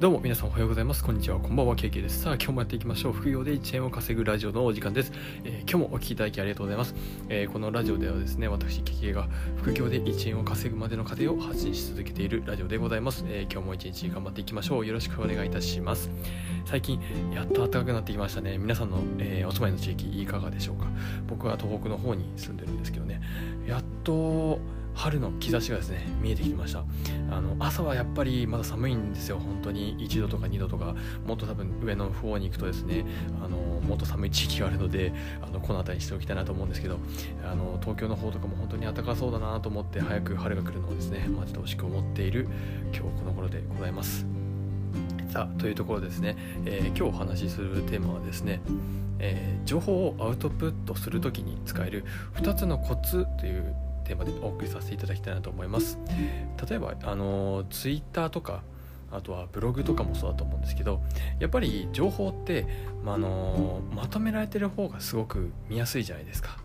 どうも皆さんおはようございます。こんにちは。こんばんは。ケイケイです。さあ、今日もやっていきましょう。副業で1円を稼ぐラジオのお時間です。えー、今日もお聴きいただきありがとうございます。えー、このラジオではですね、私、ケイケイが副業で1円を稼ぐまでの過程を発信し続けているラジオでございます。えー、今日も一日頑張っていきましょう。よろしくお願いいたします。最近、やっと暖かくなってきましたね。皆さんの、えお住まいの地域いかがでしょうか。僕は東北の方に住んでるんですけどね、やっと、春の兆しがですね見えてきました。あの朝はやっぱりまだ寒いんですよ。本当に1度とか2度とかもっと多分上の方に行くとですねあのもっと寒い地域があるのであのこの辺りにしておきたいなと思うんですけどあの東京の方とかも本当に暖かそうだなと思って早く春が来るのをですね待ち遠しく思っている今日この頃でございます。さあというところですね、えー、今日お話しするテーマはですね、えー、情報をアウトプットする時に使える2つのコツというテーマでお送りさせていただきたいなと思います。例えばあのツイッターとかあとはブログとかもそうだと思うんですけどやっぱり情報って、まあのまとめられてる方がすごく見やすいじゃないですか。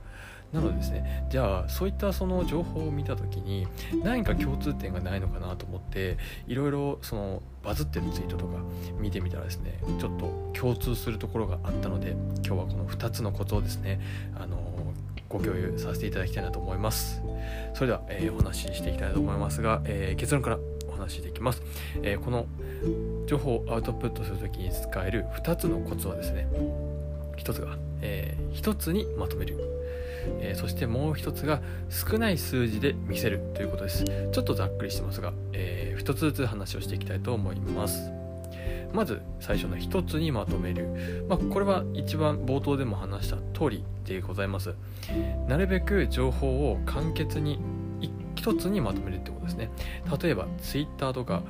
なのでですねじゃあそういったその情報を見た時に何か共通点がないのかなと思っていろいろそのバズってるツイートとか見てみたらですねちょっと共通するところがあったので今日はこの2つのコツをですねあのご共有させていただきたいなと思います。それでは、えー、お話ししていきたいと思いますが、えー、結論からお話ししていきます、えー、この情報をアウトプットするときに使える2つのコツはですね1つが、えー、1つにまとめる。えー、そしてもう一つが少ない数字で見せるということです。ちょっとざっくりしてますが、えー、一つずつ話をしていきたいと思いますまず最初の一つにまとめる、まあ、これは一番冒頭でも話した通りでございます。なるべく情報を簡潔に一つにまとめるってことですね。例えば Twitter とか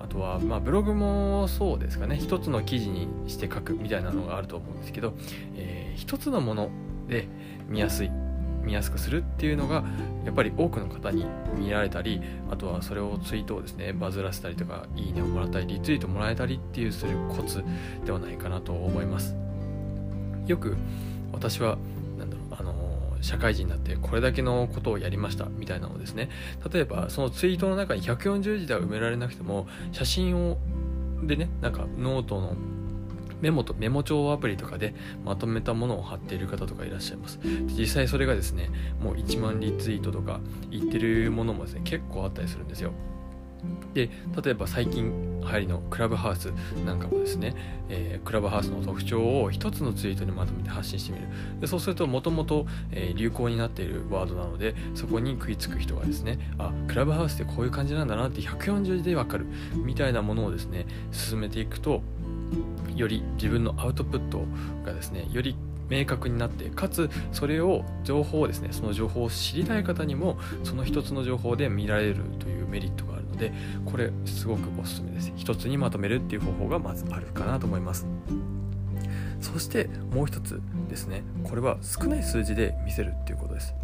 あとは、ま、ブログもそうですかね。一つの記事にして書くみたいなのがあると思うんですけど、えー、一つのもので見やすい。見やすくするっていうのがやっぱり多くの方に見られたりあとはそれをツイートをですねバズらせたりとかいいねをもらったりリツイートもらえたりっていうするコツではないかなと思います。よく私はなんだろうあの社会人になってこれだけのことをやりましたみたいなのですね例えばそのツイートの中に140字では埋められなくても写真をでねなんかノートのメモとメモ帳アプリとかでまとめたものを貼っている方とかいらっしゃいます。実際それがですねもう1万リツイートとか言ってるものもですね結構あったりするんですよ。で例えば最近流行りのクラブハウスなんかもですね、えー、クラブハウスの特徴を一つのツイートにまとめて発信してみる。でそうするともともと流行になっているワードなのでそこに食いつく人がですねあクラブハウスってこういう感じなんだなって140字でわかるみたいなものをですね進めていくとより自分のアウトプットがですねより明確になってかつそれを情報をですねその情報を知りたい方にもその一つの情報で見られるというメリットがあるのでこれすごくおすすめです。一つにまとめるっていう方法がまずあるかなと思います。そしてもう一つですね。これは少ない数字で見せるっていうことです、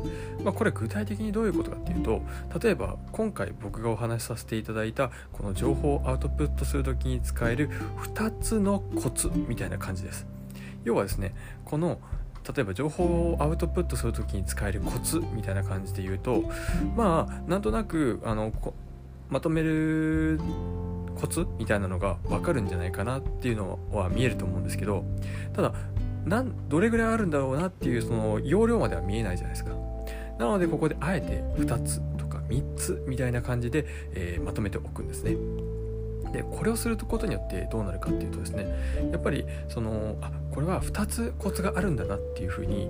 まあ、これ具体的にどういうことかっていうと例えば今回僕がお話しさせていただいたこの情報をアウトプットする時に使える2つのコツみたいな感じです。要はですねこの例えば情報をアウトプットする時に使えるコツみたいな感じで言うとまあなんとなくあのまとめるコツみたいなのが分かるんじゃないかなっていうのは見えると思うんですけどただなんどれぐらいあるんだろうなっていうその容量までは見えないじゃないですか。なのでここであえて2つとか3つみたいな感じで、えー、まとめておくんですね。でこれをすることによってどうなるかっていうとですねやっぱりそのあこれは2つコツがあるんだなっていうふうに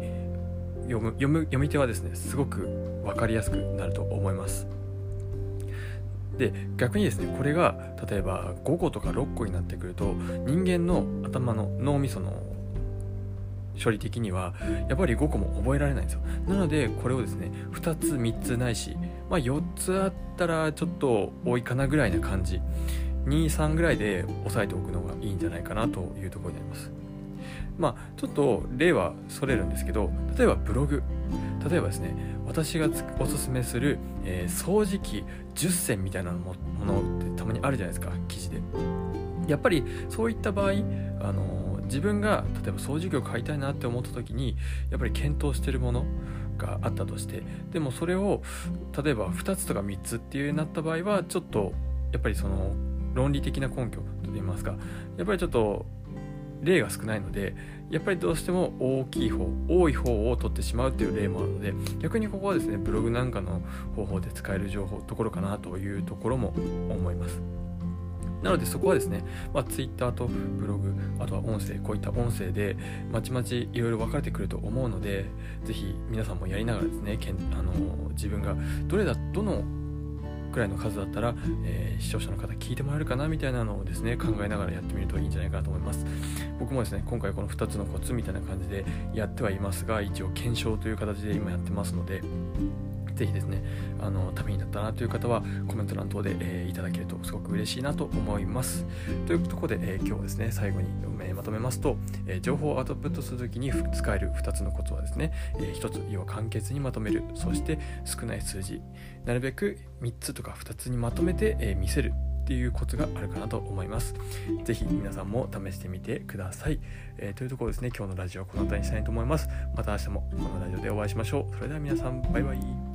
読む読む読み手はですねすごく分かりやすくなると思います。で逆にですねこれが例えば5個とか6個になってくると人間の頭の脳みその処理的にはやっぱり5個も覚えられないんですよ。なのでこれをですね2つ3つないし、まあ、4つあったらちょっと多いかなぐらいな感じ。23ぐらいで押さえておくのがいいんじゃないかなというところになります。まあちょっと例はそれるんですけど例えばブログ。例えばですね私がおすすめする、えー、掃除機10選みたいなものってたまにあるじゃないですか記事で。やっぱりそういった場合あのー、自分が例えば掃除機を買いたいなって思った時にやっぱり検討してるものがあったとしてでもそれを例えば2つとか3つっていうようになった場合はちょっとやっぱりその論理的な根拠といいますかやっぱりちょっと例が少ないのでやっぱりどうしても大きい方多い方を取ってしまうという例もあるので逆にここはですねブログなんかの方法で使える情報ところかなというところも思います。なのでそこはですね、まあ、Twitter とブログあとは音声こういった音声でまちまちいろいろ分かれてくると思うのでぜひ皆さんもやりながらですねけんあの自分がどれだどのくらいの数だったら、えー、視聴者の方聞いてもらえるかなみたいなのをですね考えながらやってみるといいんじゃないかなと思います。僕もですね今回この2つのコツみたいな感じでやってはいますが一応検証という形で今やってますのでぜひですね、あの、ためになったなという方はコメント欄等で、えー、いただけるとすごく嬉しいなと思います。というところで、えー、今日はですね、最後に、え、まとめますと、え、情報をアウトプットするときに使える2つのコツはですね、え、1つ、要は簡潔にまとめる、そして少ない数字、なるべく3つとか2つにまとめて、え、見せるっていうコツがあるかなと思います。ぜひ皆さんも試してみてください。えー、というところですね、今日のラジオはこの辺りにしたいと思います。また明日もこのラジオでお会いしましょう。それでは皆さん、バイバイ。